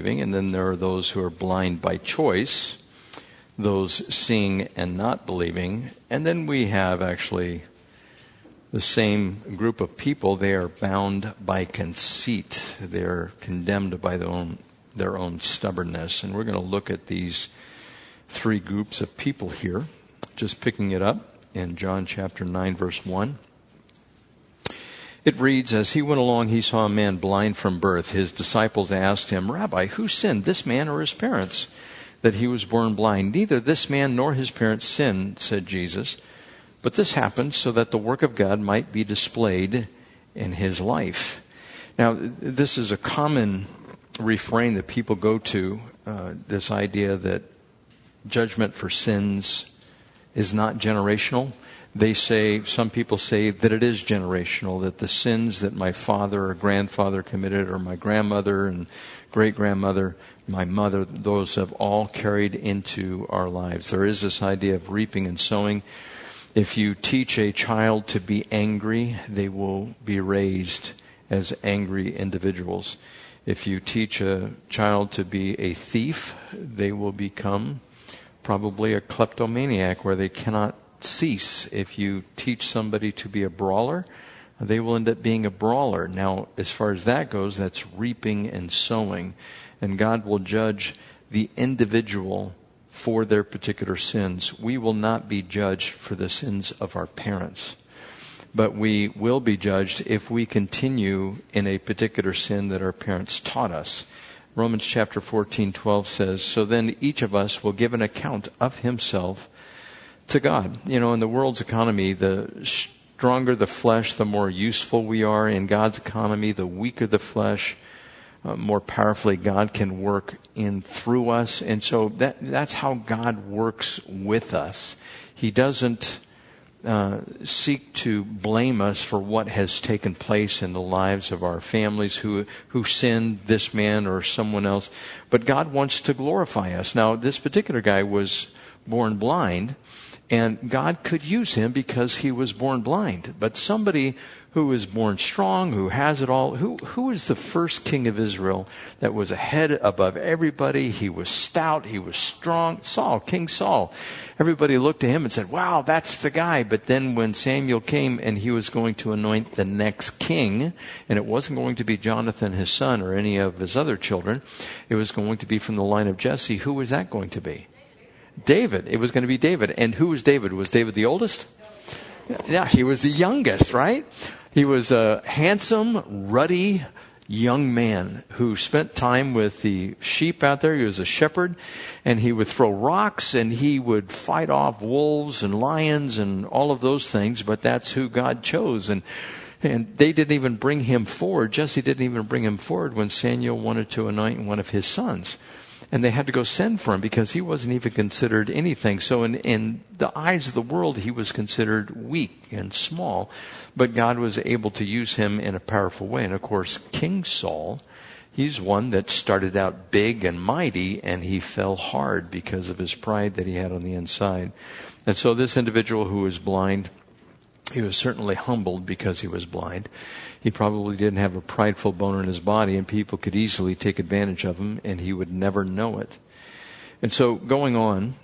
and then there are those who are blind by choice, those seeing and not believing, and then we have actually the same group of people. They are bound by conceit. They're condemned by their own, their own stubbornness. And we're going to look at these three groups of people here, just picking it up in John chapter 9, verse 1. It reads, As he went along, he saw a man blind from birth. His disciples asked him, Rabbi, who sinned, this man or his parents, that he was born blind? Neither this man nor his parents sinned, said Jesus. But this happened so that the work of God might be displayed in his life. Now, this is a common refrain that people go to uh, this idea that judgment for sins is not generational they say, some people say that it is generational, that the sins that my father or grandfather committed, or my grandmother and great grandmother, my mother, those have all carried into our lives. There is this idea of reaping and sowing. If you teach a child to be angry, they will be raised as angry individuals. If you teach a child to be a thief, they will become probably a kleptomaniac where they cannot cease. If you teach somebody to be a brawler, they will end up being a brawler. Now, as far as that goes, that's reaping and sowing. And God will judge the individual for their particular sins. We will not be judged for the sins of our parents. But we will be judged if we continue in a particular sin that our parents taught us. Romans chapter 14, 12 says, So then each of us will give an account of himself to God. You know, in the world's economy, the stronger the flesh, the more useful we are. In God's economy, the weaker the flesh, uh, more powerfully God can work in through us. And so that, that's how God works with us. He doesn't uh, seek to blame us for what has taken place in the lives of our families who, who sinned, this man or someone else. But God wants to glorify us. Now, this particular guy was born blind. And God could use him because he was born blind. But somebody who is born strong, who has it all, who, who is the first king of Israel that was ahead above everybody? He was stout, he was strong. Saul, King Saul. Everybody looked to him and said, wow, that's the guy. But then when Samuel came and he was going to anoint the next king, and it wasn't going to be Jonathan, his son, or any of his other children, it was going to be from the line of Jesse, who was that going to be? David. It was going to be David. And who was David? Was David the oldest? Yeah, he was the youngest, right? He was a handsome, ruddy young man who spent time with the sheep out there. He was a shepherd and he would throw rocks and he would fight off wolves and lions and all of those things, but that's who God chose. And and they didn't even bring him forward. Jesse didn't even bring him forward when Samuel wanted to anoint one of his sons and they had to go send for him because he wasn't even considered anything. So in, in the eyes of the world, he was considered weak and small, but God was able to use him in a powerful way. And of course, King Saul, he's one that started out big and mighty and he fell hard because of his pride that he had on the inside. And so this individual who was blind, he was certainly humbled because he was blind. He probably didn't have a prideful bone in his body, and people could easily take advantage of him, and he would never know it. And so, going on,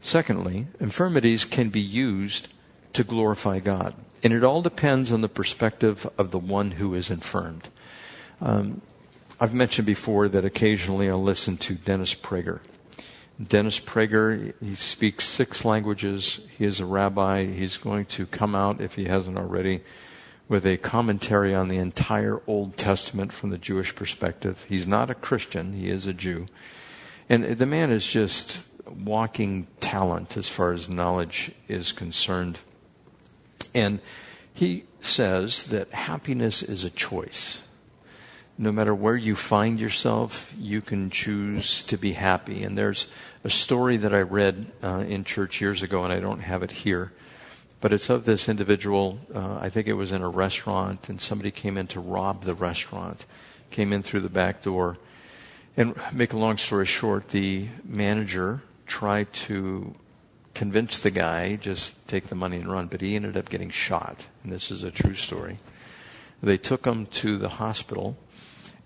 secondly, infirmities can be used to glorify God. And it all depends on the perspective of the one who is infirmed. Um, I've mentioned before that occasionally I'll listen to Dennis Prager. Dennis Prager, he speaks six languages. He is a rabbi. He's going to come out, if he hasn't already, with a commentary on the entire Old Testament from the Jewish perspective. He's not a Christian, he is a Jew. And the man is just walking talent as far as knowledge is concerned. And he says that happiness is a choice. No matter where you find yourself, you can choose to be happy. And there's a story that I read uh, in church years ago, and I don't have it here but it's of this individual. Uh, I think it was in a restaurant, and somebody came in to rob the restaurant, came in through the back door. And make a long story short, the manager tried to convince the guy just take the money and run, but he ended up getting shot. And this is a true story. They took him to the hospital,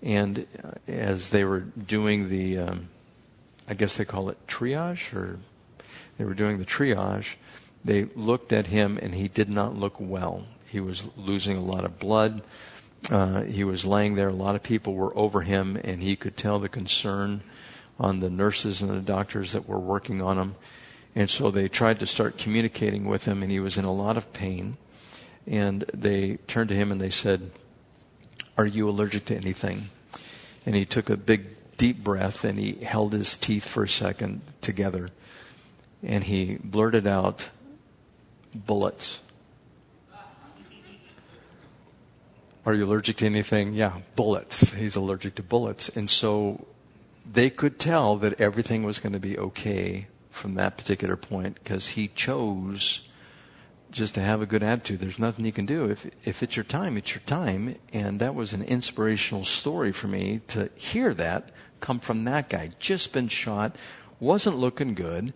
And as they were doing the, um, I guess they call it triage, or they were doing the triage, they looked at him and he did not look well. He was losing a lot of blood. Uh, he was laying there. A lot of people were over him, and he could tell the concern on the nurses and the doctors that were working on him. And so they tried to start communicating with him, and he was in a lot of pain. And they turned to him and they said, Are you allergic to anything? And he took a big, deep breath and he held his teeth for a second together. And he blurted out, Bullets. Are you allergic to anything? Yeah, bullets. He's allergic to bullets. And so they could tell that everything was going to be okay from that particular point because he chose just to have a good attitude. There's nothing you can do. If if it's your time, it's your time. And that was an inspirational story for me to hear that come from that guy. Just been shot, wasn't looking good,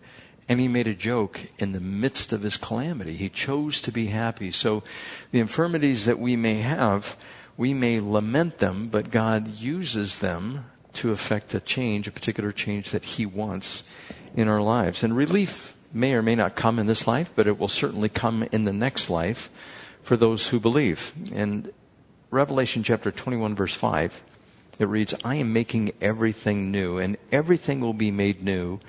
and he made a joke in the midst of his calamity. He chose to be happy. So the infirmities that we may have, we may lament them, but God uses them to affect a change, a particular change that he wants in our lives. And relief may or may not come in this life, but it will certainly come in the next life for those who believe. And Revelation chapter 21 verse 5, it reads, I am making everything new, and everything will be made new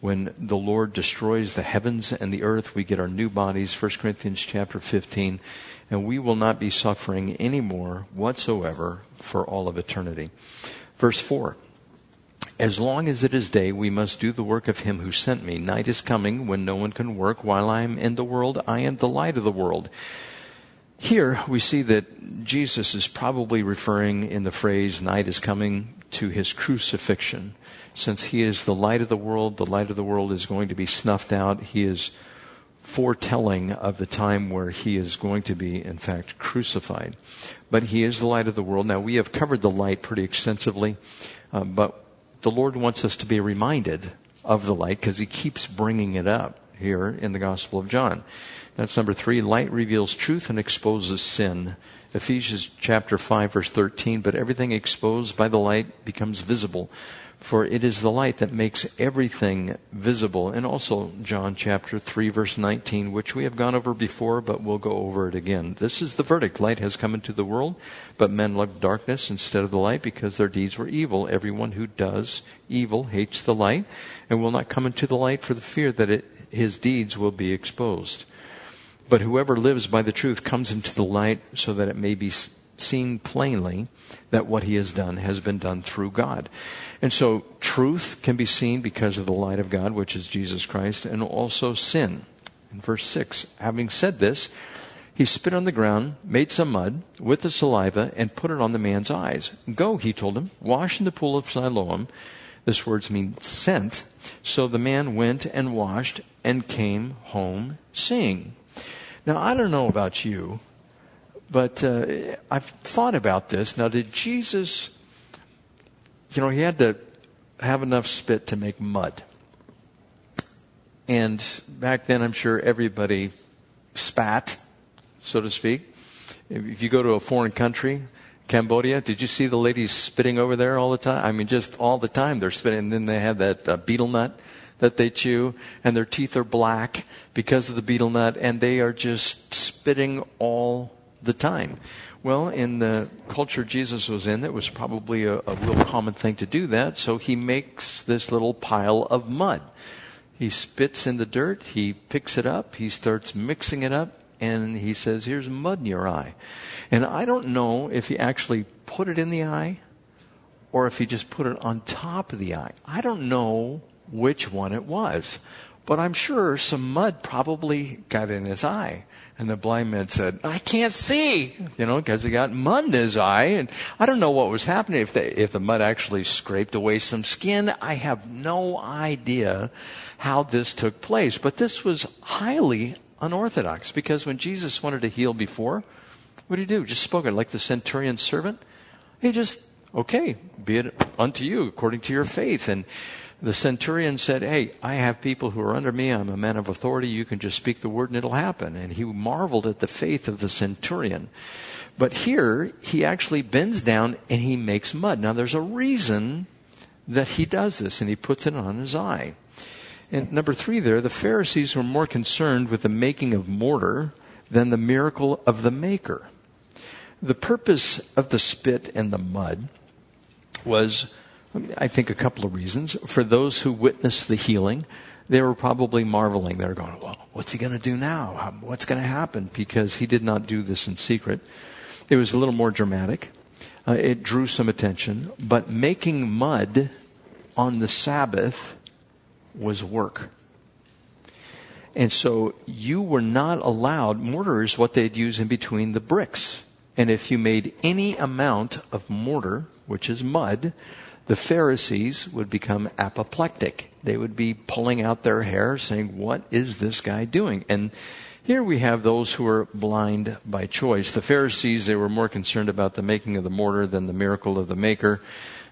when the Lord destroys the heavens and the earth, we get our new bodies, 1 Corinthians chapter 15, and we will not be suffering anymore whatsoever for all of eternity. Verse 4. As long as it is day, we must do the work of him who sent me. Night is coming when no one can work. While I am in the world, I am the light of the world. Here we see that Jesus is probably referring in the phrase night is coming to his crucifixion since he is the light of the world, the light of the world is going to be snuffed out. He is foretelling of the time where he is going to be, in fact, crucified. But he is the light of the world. Now, we have covered the light pretty extensively, uh, but the Lord wants us to be reminded of the light because he keeps bringing it up here in the Gospel of John. That's number three. Light reveals truth and exposes sin. Ephesians chapter 5 verse 13, but everything exposed by the light becomes visible for it is the light that makes everything visible. And also John chapter 3 verse 19, which we have gone over before, but we'll go over it again. This is the verdict. Light has come into the world, but men loved darkness instead of the light because their deeds were evil. Everyone who does evil hates the light and will not come into the light for the fear that it, his deeds will be exposed. But whoever lives by the truth comes into the light so that it may be seen plainly that what he has done has been done through God. And so truth can be seen because of the light of God, which is Jesus Christ, and also sin. In verse 6, having said this, he spit on the ground, made some mud with the saliva, and put it on the man's eyes. Go, he told him, wash in the pool of Siloam. This word means sent. So the man went and washed and came home seeing. Now, I don't know about you, but uh, I've thought about this. Now, did Jesus, you know, he had to have enough spit to make mud. And back then, I'm sure everybody spat, so to speak. If you go to a foreign country, Cambodia, did you see the ladies spitting over there all the time? I mean, just all the time they're spitting. And then they have that uh, betel nut that they chew, and their teeth are black because of the betel nut, and they are just spitting all the time. Well, in the culture Jesus was in, it was probably a, a real common thing to do that. So he makes this little pile of mud. He spits in the dirt, he picks it up, he starts mixing it up, and he says, Here's mud in your eye. And I don't know if he actually put it in the eye or if he just put it on top of the eye. I don't know which one it was. But I'm sure some mud probably got in his eye. And the blind man said, I can't see, you know, because he got mud in his eye. And I don't know what was happening. If the, if the mud actually scraped away some skin, I have no idea how this took place. But this was highly unorthodox because when Jesus wanted to heal before, what did he do? Just spoke it like the centurion servant. He just, okay, be it unto you according to your faith. And the centurion said, Hey, I have people who are under me. I'm a man of authority. You can just speak the word and it'll happen. And he marveled at the faith of the centurion. But here, he actually bends down and he makes mud. Now, there's a reason that he does this, and he puts it on his eye. And number three, there, the Pharisees were more concerned with the making of mortar than the miracle of the maker. The purpose of the spit and the mud was, I think, a couple of reasons. For those who witnessed the healing, they were probably marveling. They were going, well, what's he going to do now? What's going to happen? Because he did not do this in secret. It was a little more dramatic. Uh, it drew some attention. But making mud on the Sabbath was work. And so you were not allowed, mortar is what they'd use in between the bricks. And if you made any amount of mortar, which is mud, the Pharisees would become apoplectic. They would be pulling out their hair saying, What is this guy doing? And here we have those who are blind by choice. The Pharisees, they were more concerned about the making of the mortar than the miracle of the maker.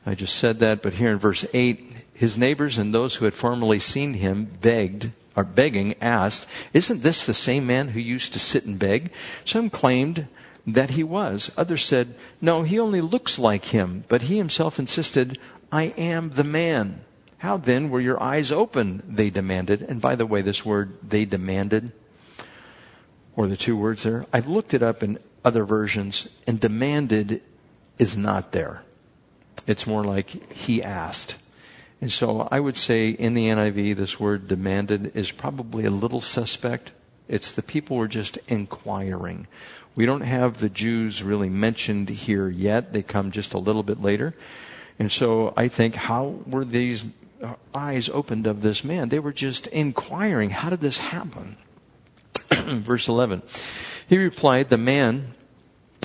I just said that, but here in verse 8, his neighbors and those who had formerly seen him begged, or begging, asked, Isn't this the same man who used to sit and beg? Some claimed that he was. Others said, No, he only looks like him. But he himself insisted, I am the man. How then were your eyes open? They demanded. And by the way, this word, they demanded, or the two words there, I've looked it up in other versions, and demanded is not there. It's more like he asked. And so I would say in the NIV, this word demanded is probably a little suspect. It's the people were just inquiring. We don't have the Jews really mentioned here yet. They come just a little bit later. And so I think, how were these eyes opened of this man? They were just inquiring, how did this happen? Verse 11. He replied, the man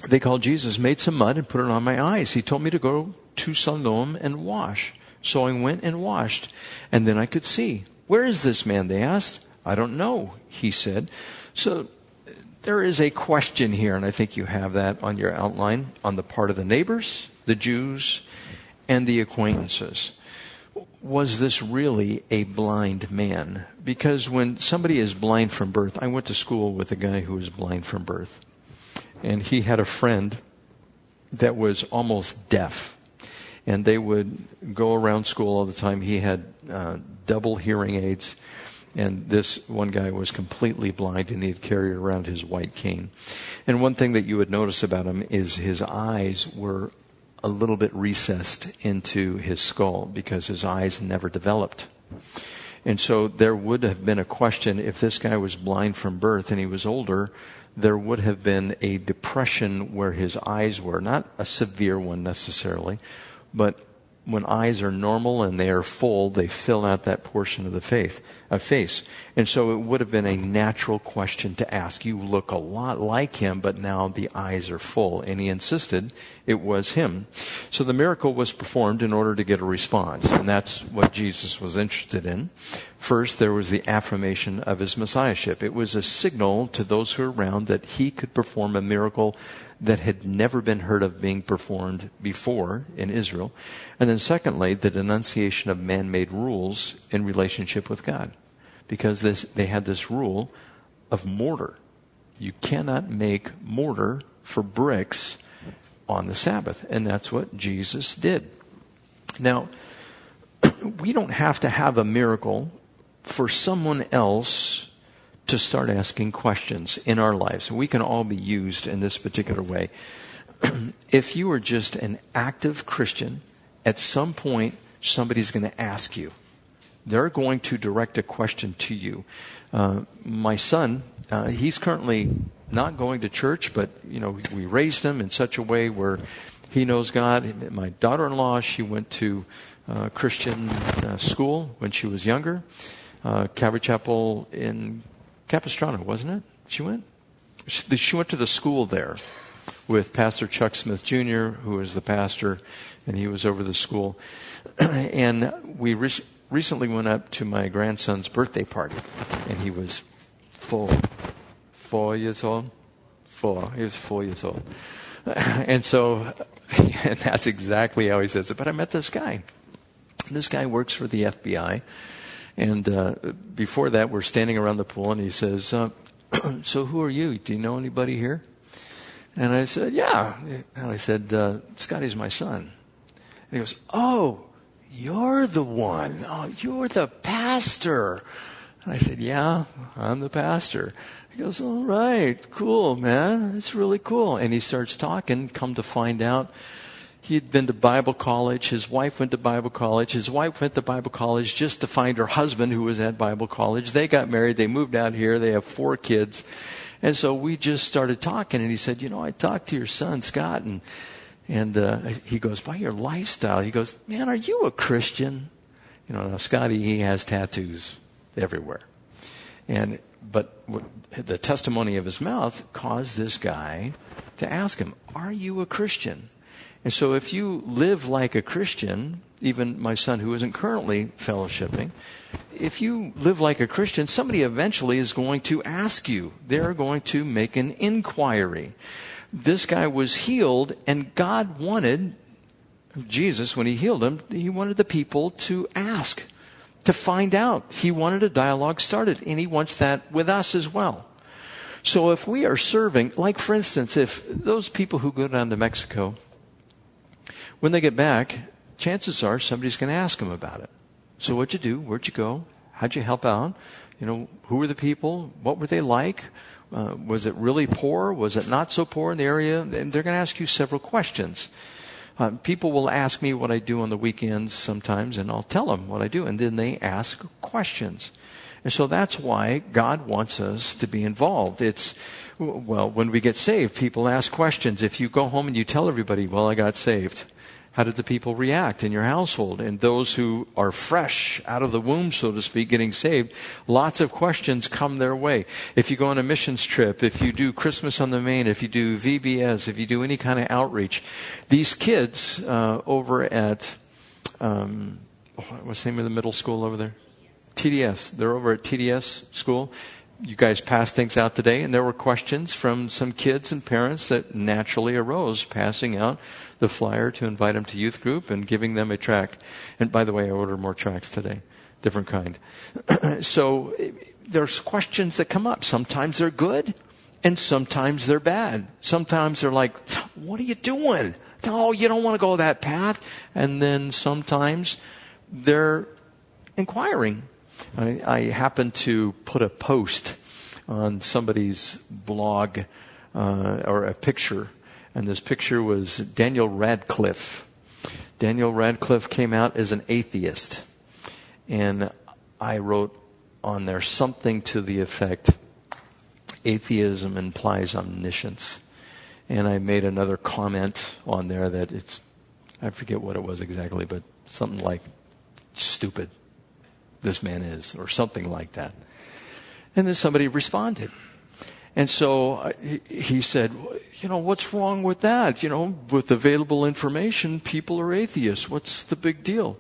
they called Jesus made some mud and put it on my eyes. He told me to go to Siloam and wash. So I went and washed, and then I could see. Where is this man? They asked. I don't know, he said. So there is a question here, and I think you have that on your outline on the part of the neighbors, the Jews, and the acquaintances. Was this really a blind man? Because when somebody is blind from birth, I went to school with a guy who was blind from birth, and he had a friend that was almost deaf and they would go around school all the time. He had uh, double hearing aids, and this one guy was completely blind, and he'd carried around his white cane. And one thing that you would notice about him is his eyes were a little bit recessed into his skull because his eyes never developed. And so there would have been a question if this guy was blind from birth and he was older, there would have been a depression where his eyes were, not a severe one necessarily, but when eyes are normal and they are full, they fill out that portion of the faith, uh, face. And so it would have been a natural question to ask. You look a lot like him, but now the eyes are full. And he insisted it was him. So the miracle was performed in order to get a response. And that's what Jesus was interested in. First, there was the affirmation of his messiahship. It was a signal to those who were around that he could perform a miracle that had never been heard of being performed before in Israel. And then secondly, the denunciation of man-made rules in relationship with God. Because this, they had this rule of mortar. You cannot make mortar for bricks on the Sabbath. And that's what Jesus did. Now, we don't have to have a miracle for someone else to start asking questions in our lives. We can all be used in this particular way. if you are just an active Christian, at some point somebody's going to ask you. They're going to direct a question to you. Uh, my son, uh, he's currently not going to church, but you know we raised him in such a way where he knows God. My daughter-in-law, she went to uh, Christian uh, school when she was younger, uh, Calvary Chapel in Capistrano, wasn't it? She went? She went to the school there with Pastor Chuck Smith Jr., who was the pastor, and he was over the school. and we re- recently went up to my grandson's birthday party, and he was four, four years old. Four. He was four years old. And so, and that's exactly how he says it. But I met this guy. This guy works for the FBI and uh, before that, we're standing around the pool, and he says, uh, "So who are you? Do you know anybody here?" And I said, Yeah. And I said, uh, Scotty's my son. And he goes, Oh, you're the one. Oh, you're the pastor. And I said, Yeah, I'm the pastor. He goes, All right, cool, man. That's really cool. And he starts talking, come to find out he had been to Bible college. His wife went to Bible college. His wife went to Bible college just to find her husband who was at Bible college. They got married. They moved out here. They have four kids. And so we just started talking and he said, you know, I talked to your son, Scott, and, and, uh, he goes, by your lifestyle, he goes, man, are you a Christian? You know, now Scotty, he has tattoos everywhere. And, but the testimony of his mouth caused this guy to ask him, are you a Christian? And so if you live like a Christian, even my son who isn't currently fellowshipping, if you live like a Christian, somebody eventually is going to ask you. They're going to make an inquiry. This guy was healed, and God wanted Jesus, when he healed him, he wanted the people to ask, to find out. He wanted a dialogue started, and he wants that with us as well. So if we are serving, like for instance, if those people who go down to Mexico, when they get back, chances are somebody's going to ask them about it. So what'd you do? Where'd you go? How'd you help out? You know, who were the people? What were they like? Uh, was it really poor? Was it not so poor in the area? And they're going to ask you several questions. Uh, people will ask me what I do on the weekends sometimes, and I'll tell them what I do, and then they ask questions. And so that's why God wants us to be involved. It's, well, when we get saved, people ask questions. If you go home and you tell everybody, well, I got saved, how did the people react in your household? And those who are fresh out of the womb, so to speak, getting saved, lots of questions come their way. If you go on a missions trip, if you do Christmas on the Main, if you do VBS, if you do any kind of outreach, these kids uh, over at, um, what's the name of the middle school over there? TDS. They're over at TDS school you guys passed things out today, and there were questions from some kids and parents that naturally arose, passing out the flyer to invite them to youth group and giving them a track. And by the way, I ordered more tracks today, different kind. so there's questions that come up. Sometimes they're good, and sometimes they're bad. Sometimes they're like, "What are you doing? No, you don't want to go that path." And then sometimes they're inquiring. I, I happened to put a post on somebody's blog uh, or a picture and this picture was Daniel Radcliffe. Daniel Radcliffe came out as an atheist. And I wrote on there something to the effect atheism implies omniscience. And I made another comment on there that it's, I forget what it was exactly, but something like, stupid, this man is, or something like that. And then somebody responded. And so uh, he said, you know, what's wrong with that? You know, with available information, people are atheists. What's the big deal?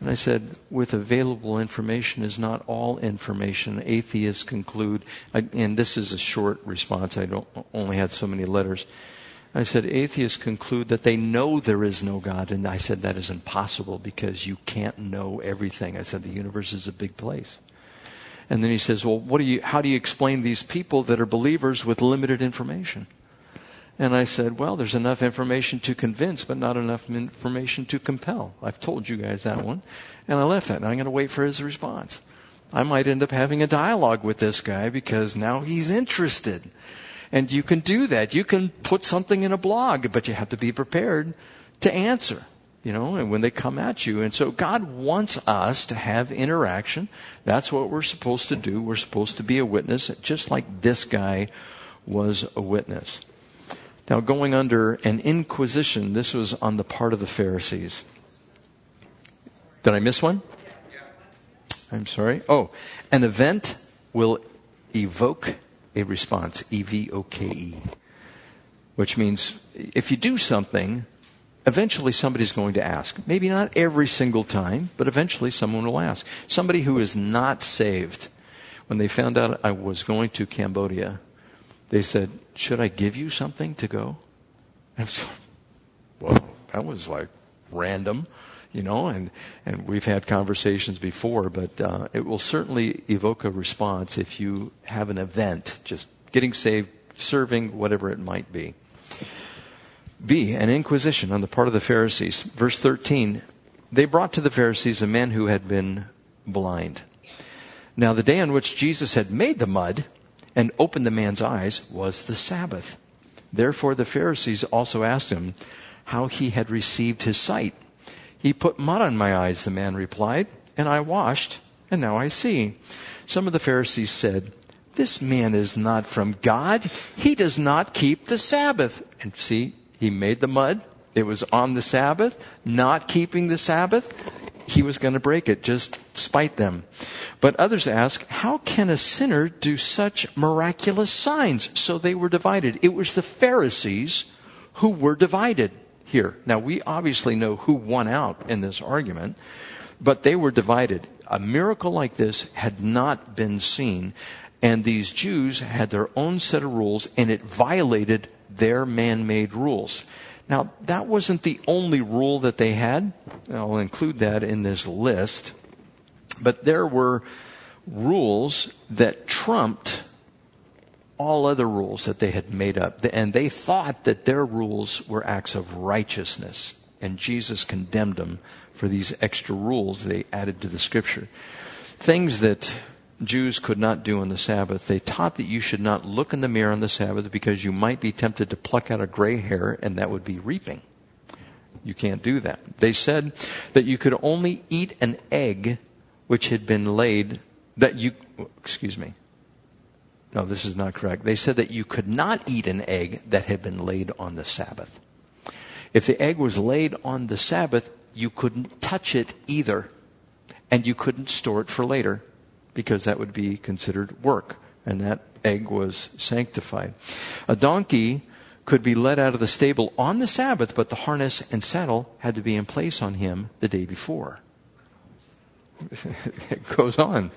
And I said, with available information is not all information. Atheists conclude, and this is a short response, I don't, only had so many letters. I said, atheists conclude that they know there is no God. And I said, that is impossible because you can't know everything. I said, the universe is a big place. And then he says, Well, what do you, how do you explain these people that are believers with limited information? And I said, Well, there's enough information to convince, but not enough information to compel. I've told you guys that one. And I left that. And I'm going to wait for his response. I might end up having a dialogue with this guy because now he's interested. And you can do that. You can put something in a blog, but you have to be prepared to answer you know, and when they come at you. And so God wants us to have interaction. That's what we're supposed to do. We're supposed to be a witness, just like this guy was a witness. Now, going under an inquisition, this was on the part of the Pharisees. Did I miss one? I'm sorry. Oh, an event will evoke a response. E V O K E. Which means if you do something, eventually somebody's going to ask. Maybe not every single time, but eventually someone will ask. Somebody who is not saved, when they found out I was going to Cambodia, they said, Should I give you something to go? And I was, well, that was like random, you know, and, and we've had conversations before, but uh, it will certainly evoke a response if you have an event, just getting saved, serving, whatever it might be. B, an inquisition on the part of the Pharisees. Verse 13, they brought to the Pharisees a man who had been blind. Now, the day on which Jesus had made the mud and opened the man's eyes was the Sabbath. Therefore, the Pharisees also asked him how he had received his sight. He put mud on my eyes, the man replied, and I washed, and now I see. Some of the Pharisees said, This man is not from God. He does not keep the Sabbath. And see, he made the mud. It was on the Sabbath, not keeping the Sabbath. He was going to break it, just spite them. But others ask, how can a sinner do such miraculous signs? So they were divided. It was the Pharisees who were divided here. Now, we obviously know who won out in this argument, but they were divided. A miracle like this had not been seen, and these Jews had their own set of rules, and it violated their man made rules. Now, that wasn't the only rule that they had. I'll include that in this list. But there were rules that trumped all other rules that they had made up. And they thought that their rules were acts of righteousness. And Jesus condemned them for these extra rules they added to the scripture. Things that Jews could not do on the Sabbath. They taught that you should not look in the mirror on the Sabbath because you might be tempted to pluck out a gray hair and that would be reaping. You can't do that. They said that you could only eat an egg which had been laid, that you, excuse me. No, this is not correct. They said that you could not eat an egg that had been laid on the Sabbath. If the egg was laid on the Sabbath, you couldn't touch it either. And you couldn't store it for later because that would be considered work. And that egg was sanctified. A donkey could be let out of the stable on the Sabbath, but the harness and saddle had to be in place on him the day before. it goes on.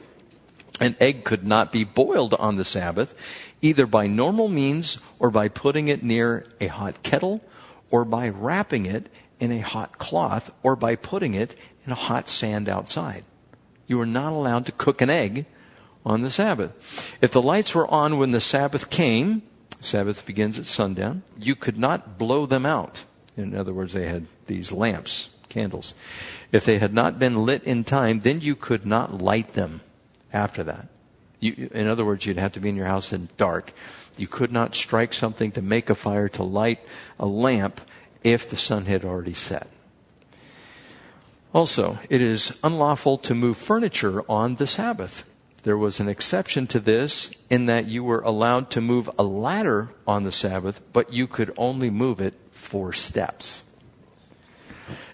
An egg could not be boiled on the Sabbath, either by normal means or by putting it near a hot kettle or by wrapping it in a hot cloth or by putting it in a hot sand outside. You were not allowed to cook an egg on the Sabbath. If the lights were on when the Sabbath came, Sabbath begins at sundown, you could not blow them out. In other words, they had these lamps, candles. If they had not been lit in time, then you could not light them after that. You, in other words, you'd have to be in your house in dark. You could not strike something to make a fire to light a lamp if the sun had already set. Also, it is unlawful to move furniture on the Sabbath. There was an exception to this in that you were allowed to move a ladder on the Sabbath, but you could only move it four steps.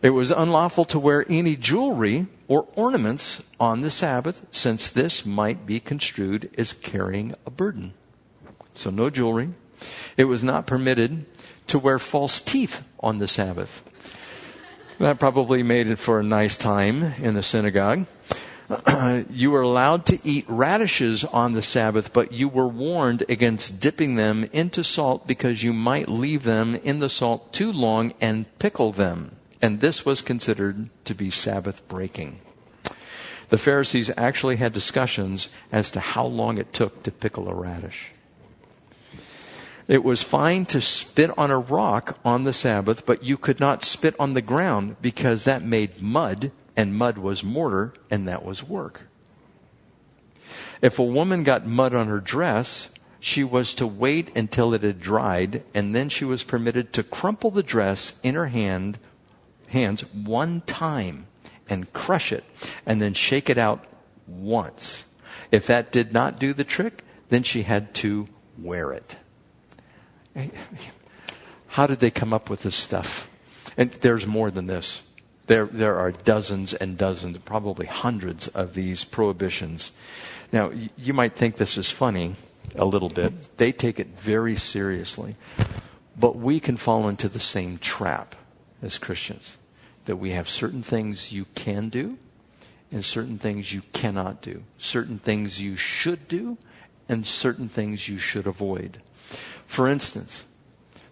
It was unlawful to wear any jewelry or ornaments on the Sabbath, since this might be construed as carrying a burden. So, no jewelry. It was not permitted to wear false teeth on the Sabbath. That probably made it for a nice time in the synagogue. you were allowed to eat radishes on the Sabbath, but you were warned against dipping them into salt because you might leave them in the salt too long and pickle them. And this was considered to be Sabbath breaking. The Pharisees actually had discussions as to how long it took to pickle a radish. It was fine to spit on a rock on the Sabbath, but you could not spit on the ground because that made mud, and mud was mortar, and that was work. If a woman got mud on her dress, she was to wait until it had dried, and then she was permitted to crumple the dress in her hand hands one time and crush it and then shake it out once. If that did not do the trick, then she had to wear it. How did they come up with this stuff? And there's more than this. There, there are dozens and dozens, probably hundreds of these prohibitions. Now, you might think this is funny a little bit. They take it very seriously. But we can fall into the same trap as Christians that we have certain things you can do and certain things you cannot do, certain things you should do and certain things you should avoid. For instance,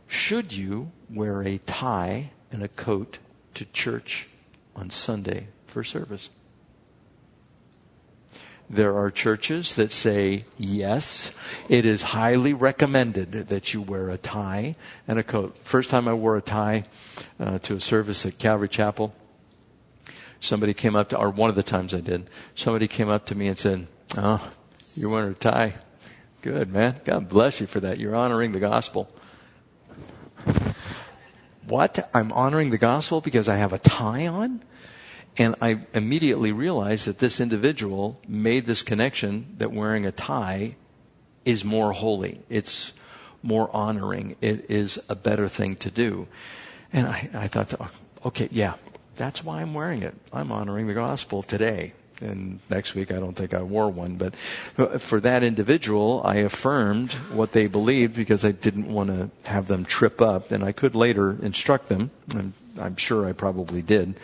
should you wear a tie and a coat to church on Sunday for service? There are churches that say, yes, it is highly recommended that you wear a tie and a coat. First time I wore a tie uh, to a service at Calvary Chapel, somebody came up to, or one of the times I did, somebody came up to me and said, Oh, you're wearing a tie. Good, man. God bless you for that. You're honoring the gospel. What? I'm honoring the gospel because I have a tie on? And I immediately realized that this individual made this connection that wearing a tie is more holy. It's more honoring. It is a better thing to do. And I, I thought, oh, okay, yeah, that's why I'm wearing it. I'm honoring the gospel today. And next week, I don't think I wore one. But for that individual, I affirmed what they believed because I didn't want to have them trip up. And I could later instruct them. And I'm sure I probably did.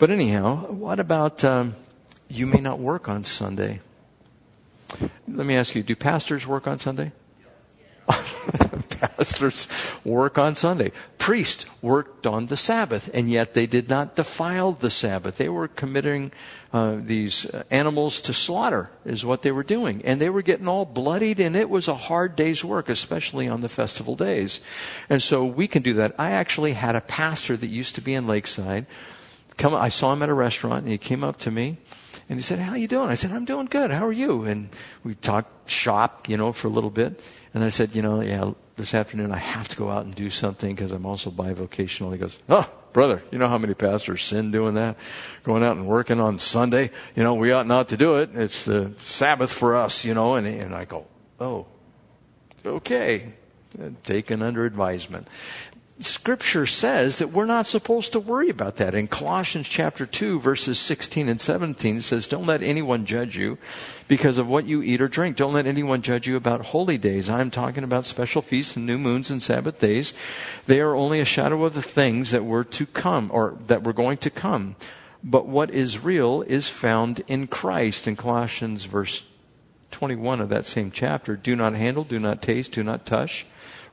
But anyhow, what about um, you may not work on Sunday? Let me ask you do pastors work on Sunday? pastors work on Sunday. Priests worked on the Sabbath, and yet they did not defile the Sabbath. They were committing uh, these animals to slaughter, is what they were doing. And they were getting all bloodied, and it was a hard day's work, especially on the festival days. And so we can do that. I actually had a pastor that used to be in Lakeside. Come, I saw him at a restaurant, and he came up to me. And he said, How you doing? I said, I'm doing good. How are you? And we talked shop, you know, for a little bit. And I said, You know, yeah, this afternoon I have to go out and do something because I'm also bivocational. He goes, Oh, brother, you know how many pastors sin doing that? Going out and working on Sunday? You know, we ought not to do it. It's the Sabbath for us, you know. And, and I go, Oh, okay. Taken under advisement. Scripture says that we're not supposed to worry about that. In Colossians chapter 2, verses 16 and 17, it says, Don't let anyone judge you because of what you eat or drink. Don't let anyone judge you about holy days. I'm talking about special feasts and new moons and Sabbath days. They are only a shadow of the things that were to come or that were going to come. But what is real is found in Christ. In Colossians verse 21 of that same chapter, do not handle, do not taste, do not touch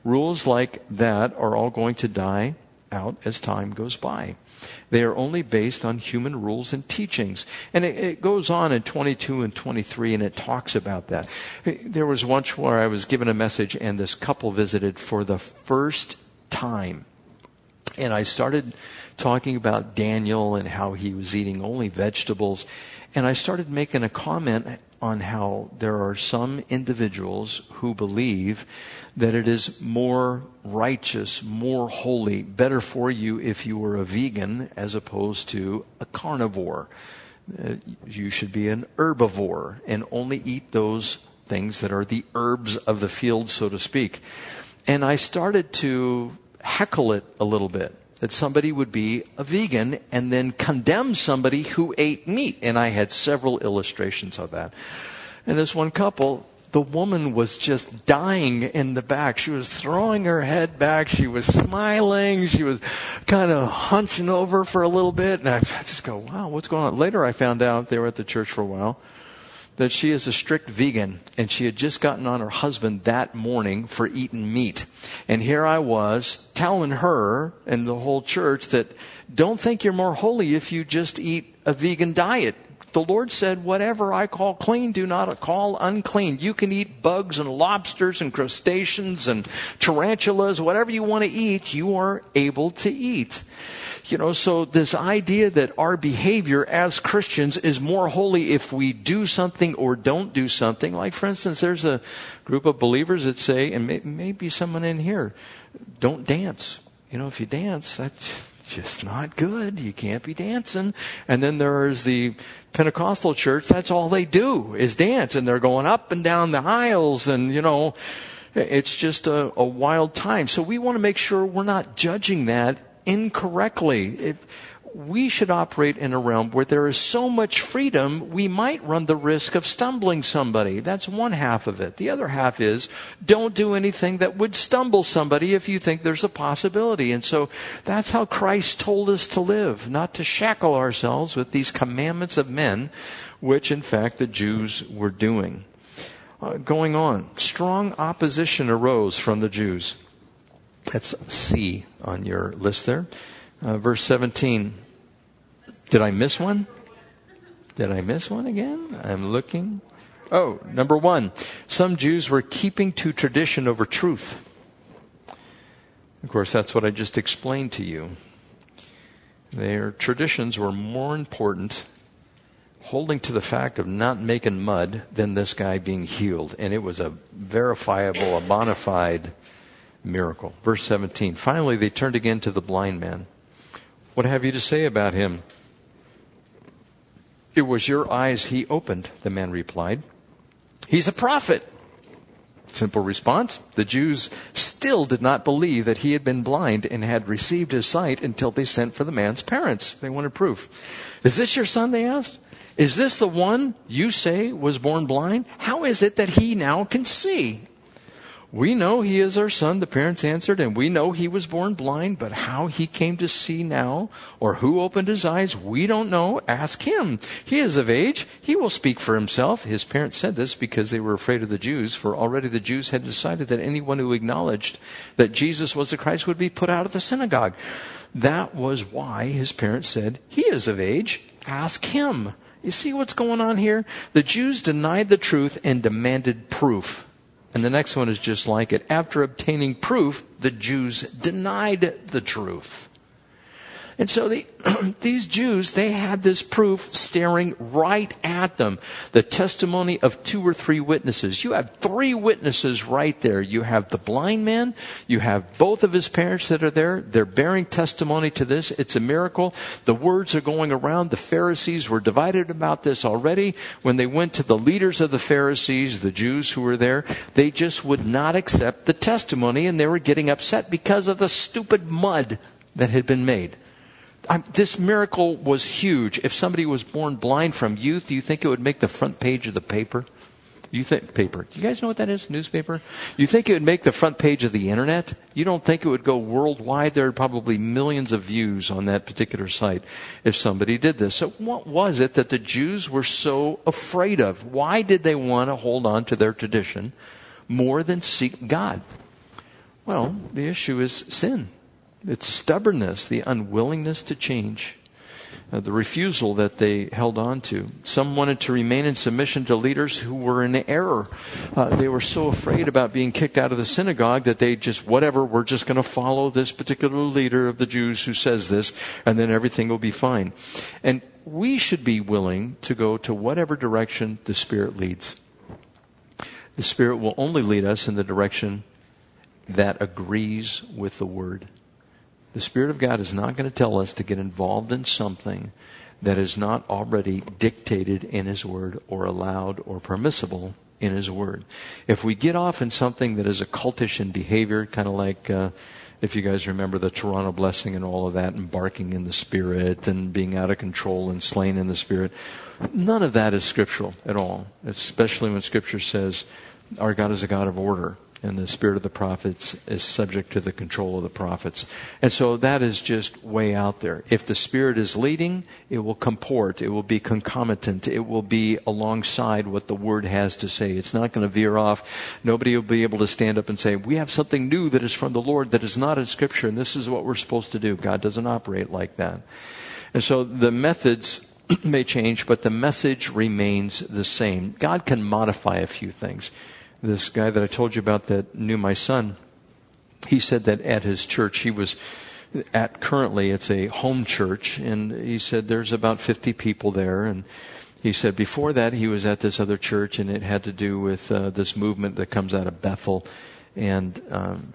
Rules like that are all going to die out as time goes by. They are only based on human rules and teachings. And it, it, goes on in 22 and 23 and it talks about that. There was once where I was given a message and this couple visited for the first time. And I started talking about Daniel and how he was eating only vegetables. And I started making a comment on how there are some individuals who believe that it is more righteous, more holy, better for you if you were a vegan as opposed to a carnivore. Uh, you should be an herbivore and only eat those things that are the herbs of the field, so to speak. And I started to heckle it a little bit that somebody would be a vegan and then condemn somebody who ate meat. And I had several illustrations of that. And this one couple, the woman was just dying in the back. She was throwing her head back. She was smiling. She was kind of hunching over for a little bit. And I just go, wow, what's going on? Later I found out they were at the church for a while that she is a strict vegan and she had just gotten on her husband that morning for eating meat. And here I was telling her and the whole church that don't think you're more holy if you just eat a vegan diet. The Lord said, whatever I call clean, do not call unclean. You can eat bugs and lobsters and crustaceans and tarantulas, whatever you want to eat, you are able to eat. You know, so this idea that our behavior as Christians is more holy if we do something or don't do something. Like, for instance, there's a group of believers that say, and may, maybe someone in here, don't dance. You know, if you dance, that's just not good. You can't be dancing. And then there's the Pentecostal church, that's all they do is dance. And they're going up and down the aisles and, you know, it's just a, a wild time. So we want to make sure we're not judging that incorrectly. It, we should operate in a realm where there is so much freedom, we might run the risk of stumbling somebody. That's one half of it. The other half is don't do anything that would stumble somebody if you think there's a possibility. And so that's how Christ told us to live, not to shackle ourselves with these commandments of men, which in fact the Jews were doing. Uh, going on, strong opposition arose from the Jews. That's C on your list there. Uh, verse 17. Did I miss one? Did I miss one again? I'm looking. Oh, number one. Some Jews were keeping to tradition over truth. Of course, that's what I just explained to you. Their traditions were more important, holding to the fact of not making mud, than this guy being healed. And it was a verifiable, a bona fide miracle. Verse 17. Finally, they turned again to the blind man. What have you to say about him? It was your eyes he opened, the man replied. He's a prophet. Simple response. The Jews still did not believe that he had been blind and had received his sight until they sent for the man's parents. They wanted proof. Is this your son? They asked. Is this the one you say was born blind? How is it that he now can see? We know he is our son, the parents answered, and we know he was born blind, but how he came to see now, or who opened his eyes, we don't know. Ask him. He is of age. He will speak for himself. His parents said this because they were afraid of the Jews, for already the Jews had decided that anyone who acknowledged that Jesus was the Christ would be put out of the synagogue. That was why his parents said, He is of age. Ask him. You see what's going on here? The Jews denied the truth and demanded proof. And the next one is just like it. After obtaining proof, the Jews denied the truth. And so the, these Jews, they had this proof staring right at them. The testimony of two or three witnesses. You have three witnesses right there. You have the blind man. You have both of his parents that are there. They're bearing testimony to this. It's a miracle. The words are going around. The Pharisees were divided about this already. When they went to the leaders of the Pharisees, the Jews who were there, they just would not accept the testimony and they were getting upset because of the stupid mud that had been made. I'm, this miracle was huge. If somebody was born blind from youth, do you think it would make the front page of the paper? You think paper? Do you guys know what that is? Newspaper? You think it would make the front page of the internet? You don't think it would go worldwide? There are probably millions of views on that particular site if somebody did this. So what was it that the Jews were so afraid of? Why did they want to hold on to their tradition more than seek God? Well, the issue is sin. It's stubbornness, the unwillingness to change, uh, the refusal that they held on to. Some wanted to remain in submission to leaders who were in error. Uh, they were so afraid about being kicked out of the synagogue that they just, whatever, we're just going to follow this particular leader of the Jews who says this, and then everything will be fine. And we should be willing to go to whatever direction the Spirit leads. The Spirit will only lead us in the direction that agrees with the Word. The Spirit of God is not going to tell us to get involved in something that is not already dictated in His Word or allowed or permissible in His Word. If we get off in something that is occultish in behavior, kind of like uh, if you guys remember the Toronto blessing and all of that, and barking in the Spirit and being out of control and slain in the Spirit, none of that is scriptural at all, especially when Scripture says our God is a God of order and the spirit of the prophets is subject to the control of the prophets. And so that is just way out there. If the spirit is leading, it will comport, it will be concomitant, it will be alongside what the word has to say. It's not going to veer off. Nobody will be able to stand up and say, "We have something new that is from the Lord that is not in scripture and this is what we're supposed to do." God doesn't operate like that. And so the methods may change, but the message remains the same. God can modify a few things this guy that I told you about that knew my son, he said that at his church, he was at currently, it's a home church, and he said there's about 50 people there. And he said before that, he was at this other church, and it had to do with uh, this movement that comes out of Bethel. And um,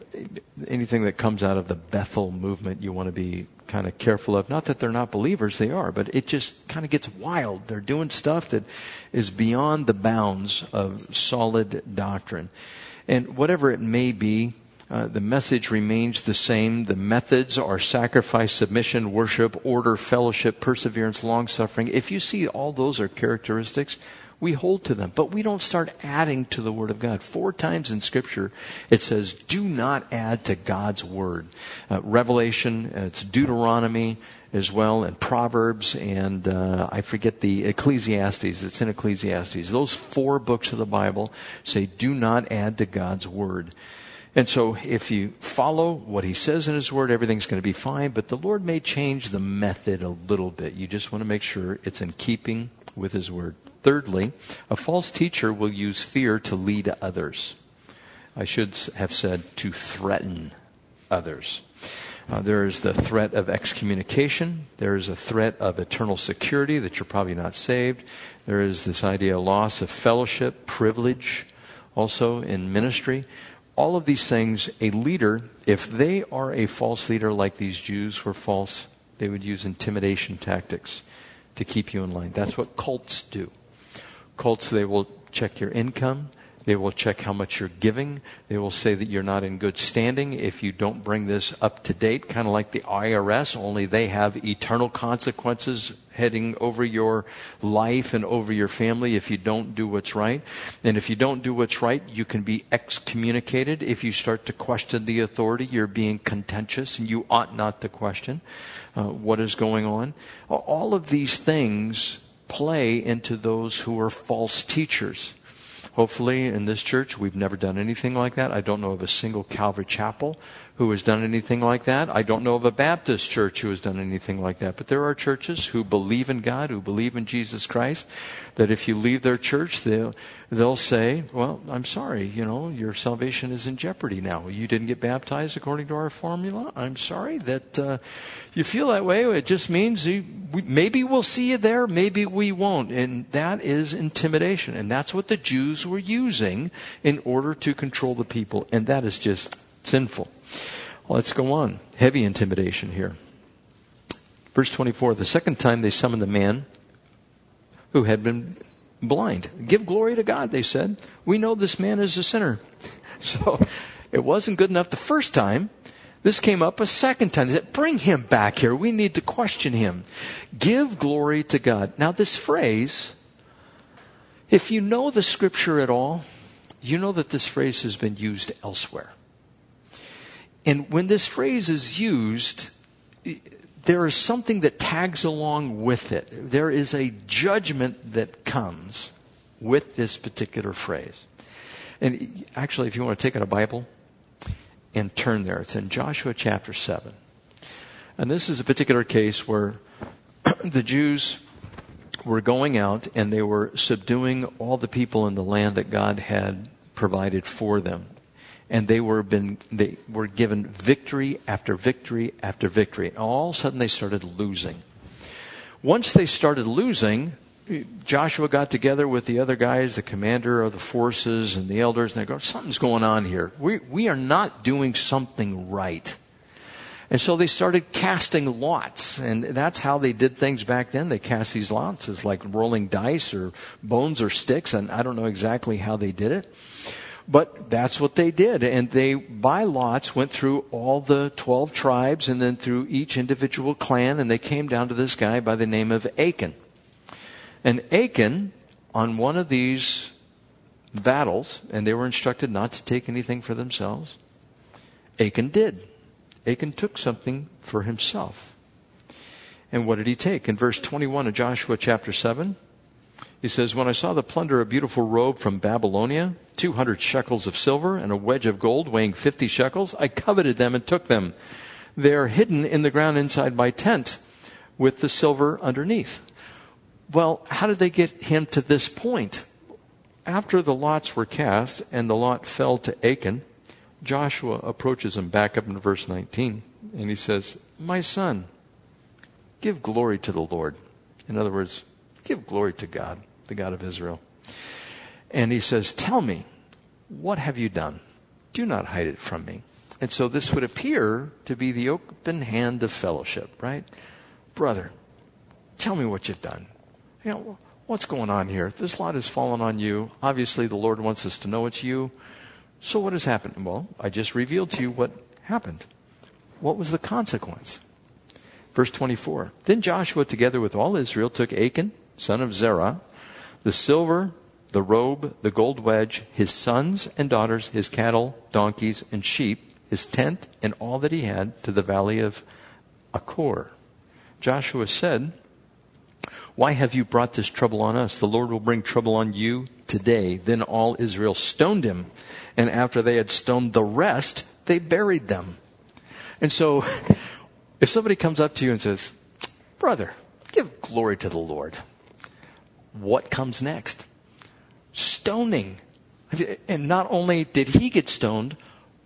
anything that comes out of the Bethel movement, you want to be kind of careful of. Not that they're not believers, they are, but it just kind of gets wild. They're doing stuff that is beyond the bounds of solid doctrine. And whatever it may be, uh, the message remains the same. The methods are sacrifice, submission, worship, order, fellowship, perseverance, long suffering. If you see all those are characteristics, we hold to them, but we don't start adding to the Word of God. Four times in Scripture it says, do not add to God's Word. Uh, Revelation, uh, it's Deuteronomy as well, and Proverbs, and uh, I forget the Ecclesiastes. It's in Ecclesiastes. Those four books of the Bible say, do not add to God's Word. And so if you follow what he says in his word, everything's going to be fine. But the Lord may change the method a little bit. You just want to make sure it's in keeping with his word. Thirdly, a false teacher will use fear to lead others. I should have said to threaten others. Uh, there is the threat of excommunication. There is a threat of eternal security that you're probably not saved. There is this idea of loss of fellowship, privilege, also in ministry. All of these things, a leader, if they are a false leader like these Jews were false, they would use intimidation tactics to keep you in line. That's what cults do. Cults, they will check your income. They will check how much you're giving. They will say that you're not in good standing if you don't bring this up to date, kind of like the IRS, only they have eternal consequences heading over your life and over your family if you don't do what's right. And if you don't do what's right, you can be excommunicated. If you start to question the authority, you're being contentious and you ought not to question uh, what is going on. All of these things play into those who are false teachers. Hopefully, in this church, we've never done anything like that. I don't know of a single Calvary chapel who has done anything like that. I don't know of a Baptist church who has done anything like that. But there are churches who believe in God, who believe in Jesus Christ, that if you leave their church, they'll, they'll say, well, I'm sorry, you know, your salvation is in jeopardy now. You didn't get baptized according to our formula. I'm sorry that uh, you feel that way. It just means you, we, maybe we'll see you there, maybe we won't. And that is intimidation. And that's what the Jews were using in order to control the people. And that is just sinful. Let's go on. Heavy intimidation here. Verse 24 The second time they summoned the man who had been blind. Give glory to God, they said. We know this man is a sinner. So it wasn't good enough the first time. This came up a second time. They said, Bring him back here. We need to question him. Give glory to God. Now, this phrase, if you know the scripture at all, you know that this phrase has been used elsewhere. And when this phrase is used, there is something that tags along with it. There is a judgment that comes with this particular phrase. And actually, if you want to take out a Bible and turn there, it's in Joshua chapter 7. And this is a particular case where the Jews were going out and they were subduing all the people in the land that God had provided for them and they were been they were given victory after victory after victory. And all of a sudden they started losing. Once they started losing, Joshua got together with the other guys, the commander of the forces and the elders, and they go, Something's going on here. We, we are not doing something right. And so they started casting lots, and that's how they did things back then. They cast these lots as like rolling dice or bones or sticks, and I don't know exactly how they did it. But that's what they did. And they, by lots, went through all the 12 tribes and then through each individual clan, and they came down to this guy by the name of Achan. And Achan, on one of these battles, and they were instructed not to take anything for themselves, Achan did. Achan took something for himself. And what did he take? In verse 21 of Joshua chapter 7, he says, When I saw the plunder a beautiful robe from Babylonia, 200 shekels of silver, and a wedge of gold weighing 50 shekels, I coveted them and took them. They are hidden in the ground inside my tent with the silver underneath. Well, how did they get him to this point? After the lots were cast and the lot fell to Achan, Joshua approaches him back up in verse 19 and he says, My son, give glory to the Lord. In other words, give glory to God the God of Israel. And he says, Tell me, what have you done? Do not hide it from me. And so this would appear to be the open hand of fellowship, right? Brother, tell me what you've done. You know, what's going on here? This lot has fallen on you. Obviously, the Lord wants us to know it's you. So what has happened? Well, I just revealed to you what happened. What was the consequence? Verse 24. Then Joshua, together with all Israel, took Achan, son of Zerah, the silver, the robe, the gold wedge, his sons and daughters, his cattle, donkeys, and sheep, his tent, and all that he had to the valley of Achor. Joshua said, Why have you brought this trouble on us? The Lord will bring trouble on you today. Then all Israel stoned him, and after they had stoned the rest, they buried them. And so, if somebody comes up to you and says, Brother, give glory to the Lord what comes next? Stoning. And not only did he get stoned,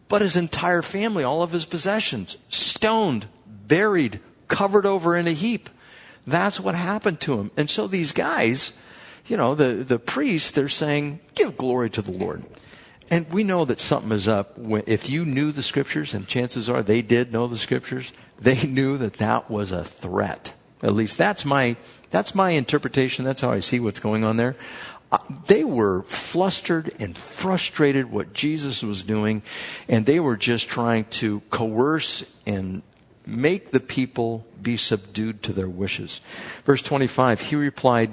but his entire family, all of his possessions, stoned, buried, covered over in a heap. That's what happened to him. And so these guys, you know, the, the priests, they're saying, give glory to the Lord. And we know that something is up. If you knew the scriptures, and chances are they did know the scriptures, they knew that that was a threat. At least that's my, that's my interpretation. That's how I see what's going on there. Uh, they were flustered and frustrated what Jesus was doing, and they were just trying to coerce and make the people be subdued to their wishes. Verse 25, he replied,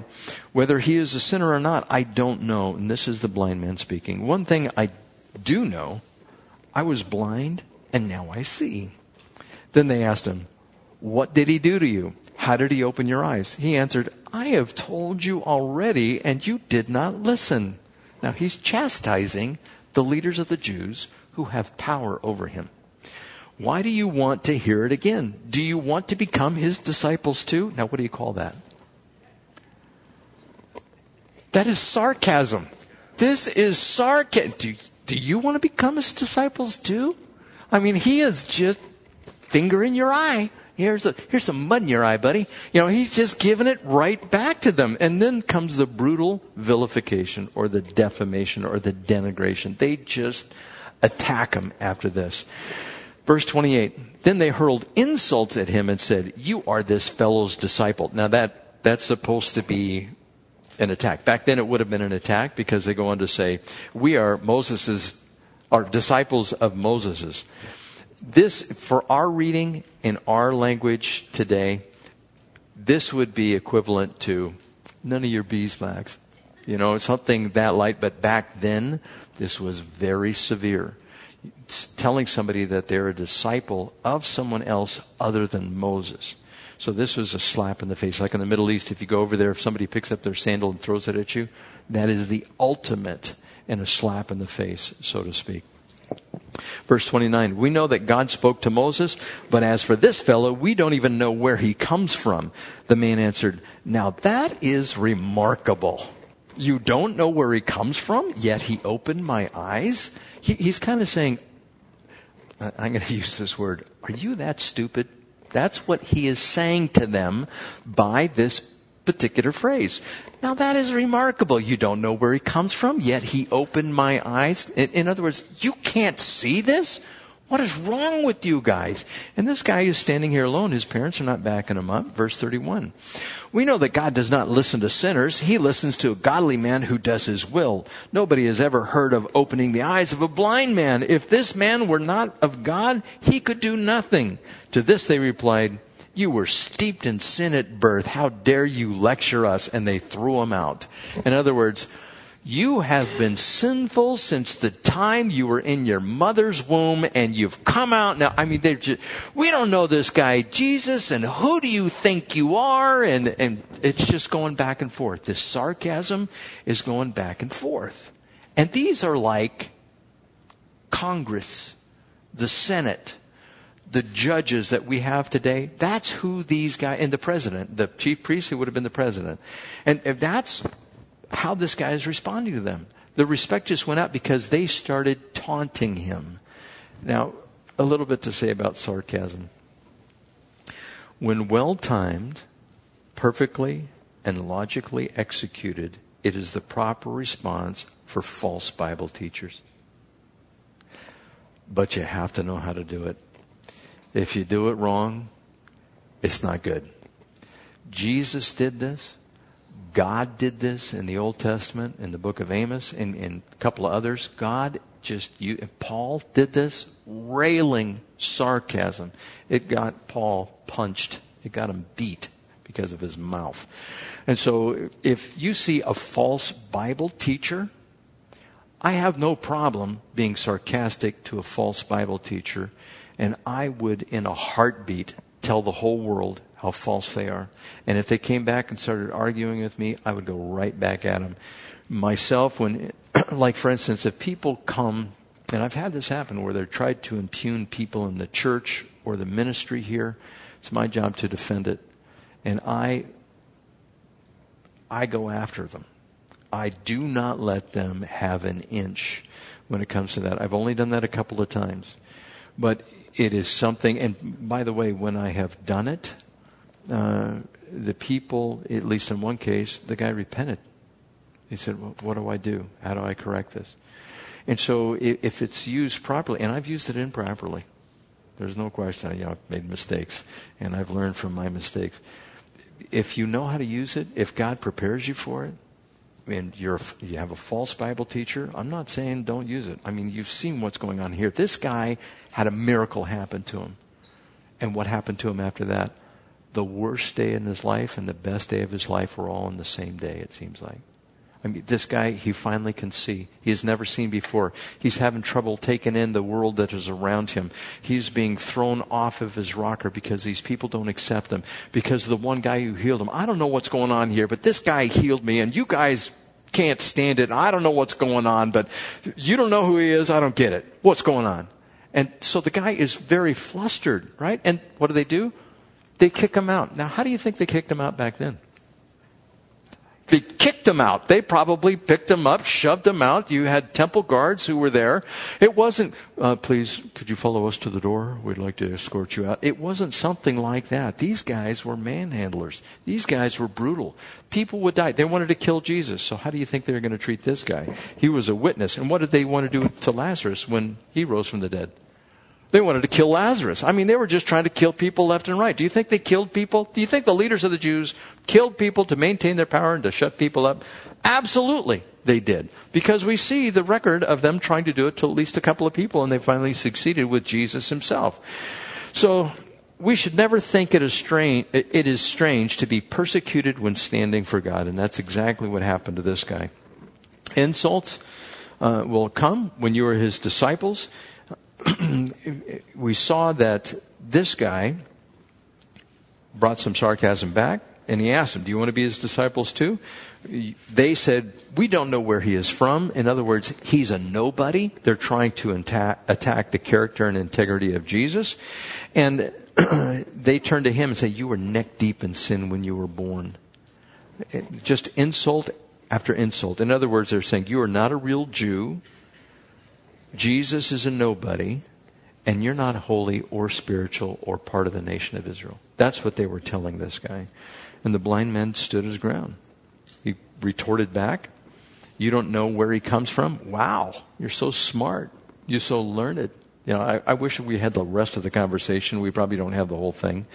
Whether he is a sinner or not, I don't know. And this is the blind man speaking. One thing I do know, I was blind and now I see. Then they asked him, What did he do to you? How did he open your eyes? He answered, I have told you already, and you did not listen. Now he's chastising the leaders of the Jews who have power over him. Why do you want to hear it again? Do you want to become his disciples too? Now, what do you call that? That is sarcasm. This is sarcasm. Do, do you want to become his disciples too? I mean, he is just finger in your eye. Here's, a, here's some mud in your eye, buddy. You know, he's just giving it right back to them. And then comes the brutal vilification or the defamation or the denigration. They just attack him after this. Verse 28. Then they hurled insults at him and said, You are this fellow's disciple. Now that, that's supposed to be an attack. Back then it would have been an attack because they go on to say, We are Moses's, are disciples of Moses's this, for our reading in our language today, this would be equivalent to none of your beeswax. You know, something that light, but back then, this was very severe. It's telling somebody that they're a disciple of someone else other than Moses. So this was a slap in the face. Like in the Middle East, if you go over there, if somebody picks up their sandal and throws it at you, that is the ultimate in a slap in the face, so to speak. Verse 29, we know that God spoke to Moses, but as for this fellow, we don't even know where he comes from. The man answered, Now that is remarkable. You don't know where he comes from, yet he opened my eyes? He, he's kind of saying, I'm going to use this word, are you that stupid? That's what he is saying to them by this particular phrase. Now that is remarkable. You don't know where he comes from, yet he opened my eyes. In, in, other words, you can't see this? What is wrong with you guys? And this guy is standing here alone. His parents are not backing him up. Verse 31. We know that God does not listen to sinners. He listens to a godly man who does his will. Nobody has ever heard of opening the eyes of a blind man. If this man were not of God, he could do nothing. To this they replied, you were steeped in sin at birth. How dare you lecture us? And they threw him out. In other words, you have been sinful since the time you were in your mother's womb and you've come out now. I mean, they're just, we don't know this guy, Jesus, and who do you think you are? And, and it's just going back and forth. This sarcasm is going back and forth. And these are like Congress, the Senate, the judges that we have today, that's who these guys, and the president, the chief priest who would have been the president. And if that's how this guy is responding to them. The respect just went up because they started taunting him. Now, a little bit to say about sarcasm. When well timed, perfectly, and logically executed, it is the proper response for false Bible teachers. But you have to know how to do it. If you do it wrong, it's not good. Jesus did this. God did this in the Old Testament, in the book of Amos, and, a couple of others. God just, you, Paul did this, railing sarcasm. It got Paul punched. It got him beat because of his mouth. And so if you see a false Bible teacher, I have no problem being sarcastic to a false Bible teacher and I would, in a heartbeat, tell the whole world how false they are. And if they came back and started arguing with me, I would go right back at them. Myself, when, like for instance, if people come, and I've had this happen where they're tried to impugn people in the church or the ministry here, it's my job to defend it. And I, I go after them. I do not let them have an inch when it comes to that. I've only done that a couple of times. But it is something, and by the way, when I have done it, uh, the people, at least in one case, the guy repented. He said, well, What do I do? How do I correct this? And so if it's used properly, and I've used it improperly, there's no question. You know, I've made mistakes, and I've learned from my mistakes. If you know how to use it, if God prepares you for it, and you're you have a false Bible teacher, I'm not saying don't use it. I mean, you've seen what's going on here. This guy had a miracle happen to him. And what happened to him after that? The worst day in his life and the best day of his life were all in the same day, it seems like. I mean, this guy, he finally can see. He has never seen before. He's having trouble taking in the world that is around him. He's being thrown off of his rocker because these people don't accept him. Because the one guy who healed him, I don't know what's going on here, but this guy healed me, and you guys can't stand it. I don't know what's going on, but you don't know who he is. I don't get it. What's going on? And so the guy is very flustered, right? And what do they do? They kick him out. Now, how do you think they kicked him out back then? They kicked him out. They probably picked him up, shoved him out. You had temple guards who were there. It wasn't, uh, please, could you follow us to the door? We'd like to escort you out. It wasn't something like that. These guys were manhandlers. These guys were brutal. People would die. They wanted to kill Jesus. So how do you think they were going to treat this guy? He was a witness. And what did they want to do to Lazarus when he rose from the dead? They wanted to kill Lazarus. I mean, they were just trying to kill people left and right. Do you think they killed people? Do you think the leaders of the Jews killed people to maintain their power and to shut people up? Absolutely, they did. Because we see the record of them trying to do it to at least a couple of people, and they finally succeeded with Jesus himself. So, we should never think it is, strange, it is strange to be persecuted when standing for God, and that's exactly what happened to this guy. Insults uh, will come when you are his disciples. we saw that this guy brought some sarcasm back, and he asked them, Do you want to be his disciples too? They said, We don't know where he is from. In other words, he's a nobody. They're trying to attack, attack the character and integrity of Jesus. And they turn to him and say, You were neck deep in sin when you were born. Just insult after insult. In other words, they're saying, You are not a real Jew. Jesus is a nobody, and you're not holy or spiritual or part of the nation of Israel. That's what they were telling this guy. And the blind man stood his ground. He retorted back, You don't know where he comes from? Wow, you're so smart. You're so learned. You know, I, I wish we had the rest of the conversation. We probably don't have the whole thing.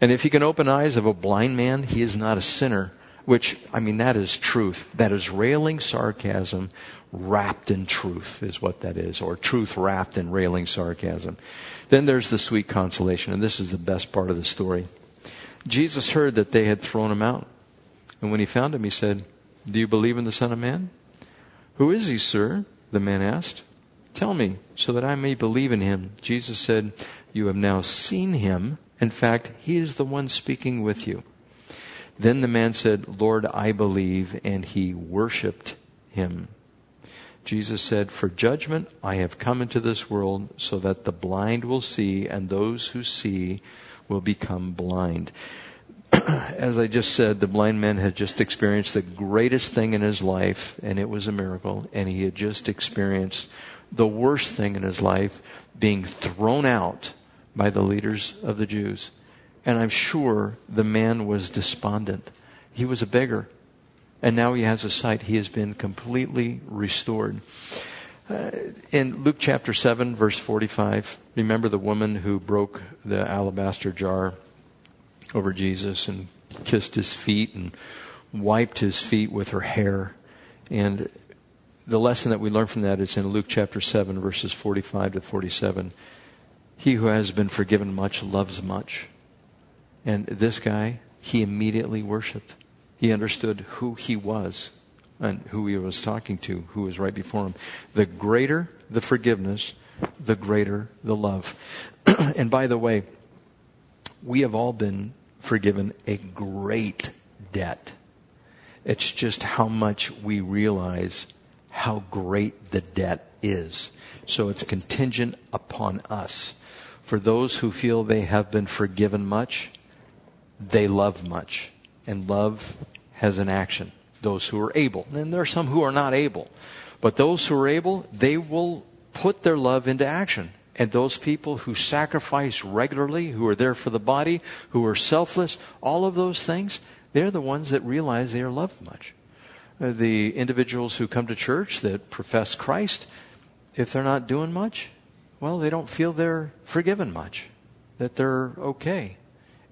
And if he can open eyes of a blind man, he is not a sinner. Which, I mean, that is truth. That is railing sarcasm wrapped in truth, is what that is, or truth wrapped in railing sarcasm. Then there's the sweet consolation, and this is the best part of the story. Jesus heard that they had thrown him out. And when he found him, he said, Do you believe in the Son of Man? Who is he, sir? The man asked. Tell me, so that I may believe in him. Jesus said, You have now seen him. In fact, he is the one speaking with you. Then the man said, Lord, I believe, and he worshiped him. Jesus said, For judgment I have come into this world so that the blind will see and those who see will become blind. As I just said, the blind man had just experienced the greatest thing in his life, and it was a miracle. And he had just experienced the worst thing in his life being thrown out by the leaders of the Jews. And I'm sure the man was despondent. He was a beggar and now he has a sight. He has been completely restored. Uh, in Luke chapter 7, verse 45, remember the woman who broke the alabaster jar over Jesus and kissed his feet and wiped his feet with her hair. And the lesson that we learn from that is in Luke chapter 7, verses 45 to 47. He who has been forgiven much loves much. And this guy, he immediately worshiped. He understood who he was and who he was talking to, who was right before him. The greater the forgiveness, the greater the love. and by the way, we have all been forgiven a great debt. It's just how much we realize how great the debt is. So it's contingent upon us. For those who feel they have been forgiven much, they love much and love has an action. those who are able. And there are some who are not able. But those who are able, they will put their love into action. And those people who sacrifice regularly, who are there for the body, who are selfless, all of those things, they're the ones that realize they are loved much. Uh, the individuals who come to church that profess Christ, if they're not doing much, well, they don't feel they're forgiven much, that they're okay.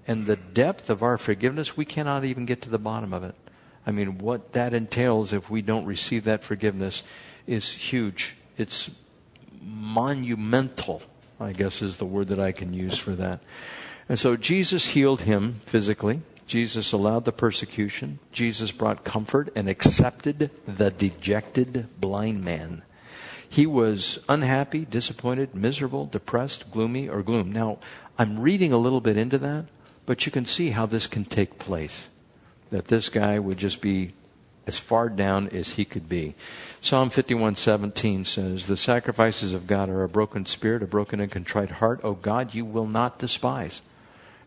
And the depth of our forgiveness, we cannot even get to the bottom of it. I mean, what that entails if we don't receive that forgiveness is huge. It's monumental, I guess is the word that I can use for that. And so Jesus healed him physically. Jesus allowed the persecution. Jesus brought comfort and accepted the dejected blind man. He was unhappy, disappointed, miserable, depressed, gloomy, or gloom. Now, I'm reading a little bit into that, but you can see how this can take place that this guy would just be as far down as he could be. Psalm 51:17 says, "The sacrifices of God are a broken spirit, a broken and contrite heart. O God, you will not despise."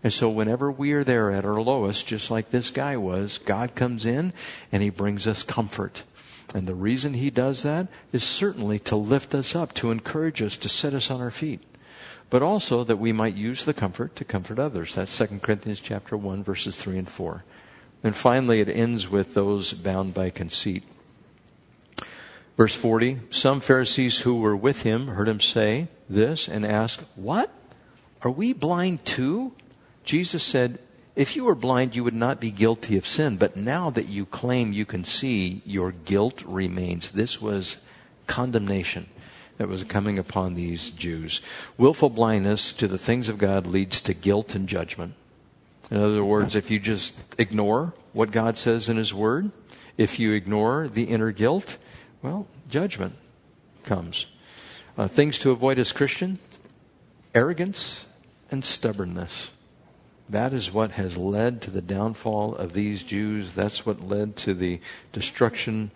And so whenever we are there at our lowest, just like this guy was, God comes in and he brings us comfort. And the reason he does that is certainly to lift us up, to encourage us, to set us on our feet. But also that we might use the comfort to comfort others. That's 2 Corinthians chapter 1 verses 3 and 4. And finally, it ends with those bound by conceit. Verse 40 Some Pharisees who were with him heard him say this and asked, What? Are we blind too? Jesus said, If you were blind, you would not be guilty of sin. But now that you claim you can see, your guilt remains. This was condemnation that was coming upon these Jews. Willful blindness to the things of God leads to guilt and judgment. In other words, if you just ignore what God says in His Word, if you ignore the inner guilt, well, judgment comes. Uh, things to avoid as Christians arrogance and stubbornness. That is what has led to the downfall of these Jews. That's what led to the destruction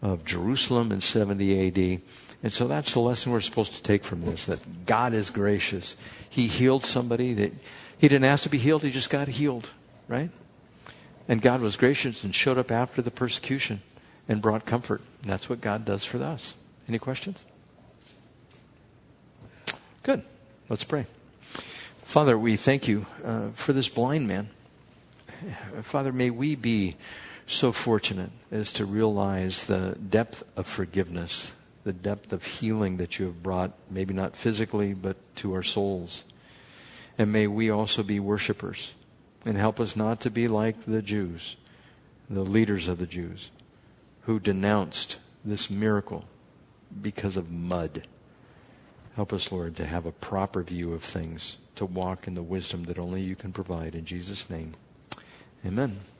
of Jerusalem in 70 AD. And so that's the lesson we're supposed to take from this that God is gracious. He healed somebody that he didn't ask to be healed, he just got healed, right? And God was gracious and showed up after the persecution and brought comfort. And that's what God does for us. Any questions? Good. Let's pray. Father, we thank you uh, for this blind man. Father, may we be so fortunate as to realize the depth of forgiveness, the depth of healing that you have brought, maybe not physically, but to our souls. And may we also be worshipers and help us not to be like the Jews, the leaders of the Jews, who denounced this miracle because of mud. Help us, Lord, to have a proper view of things, to walk in the wisdom that only you can provide. In Jesus' name, amen.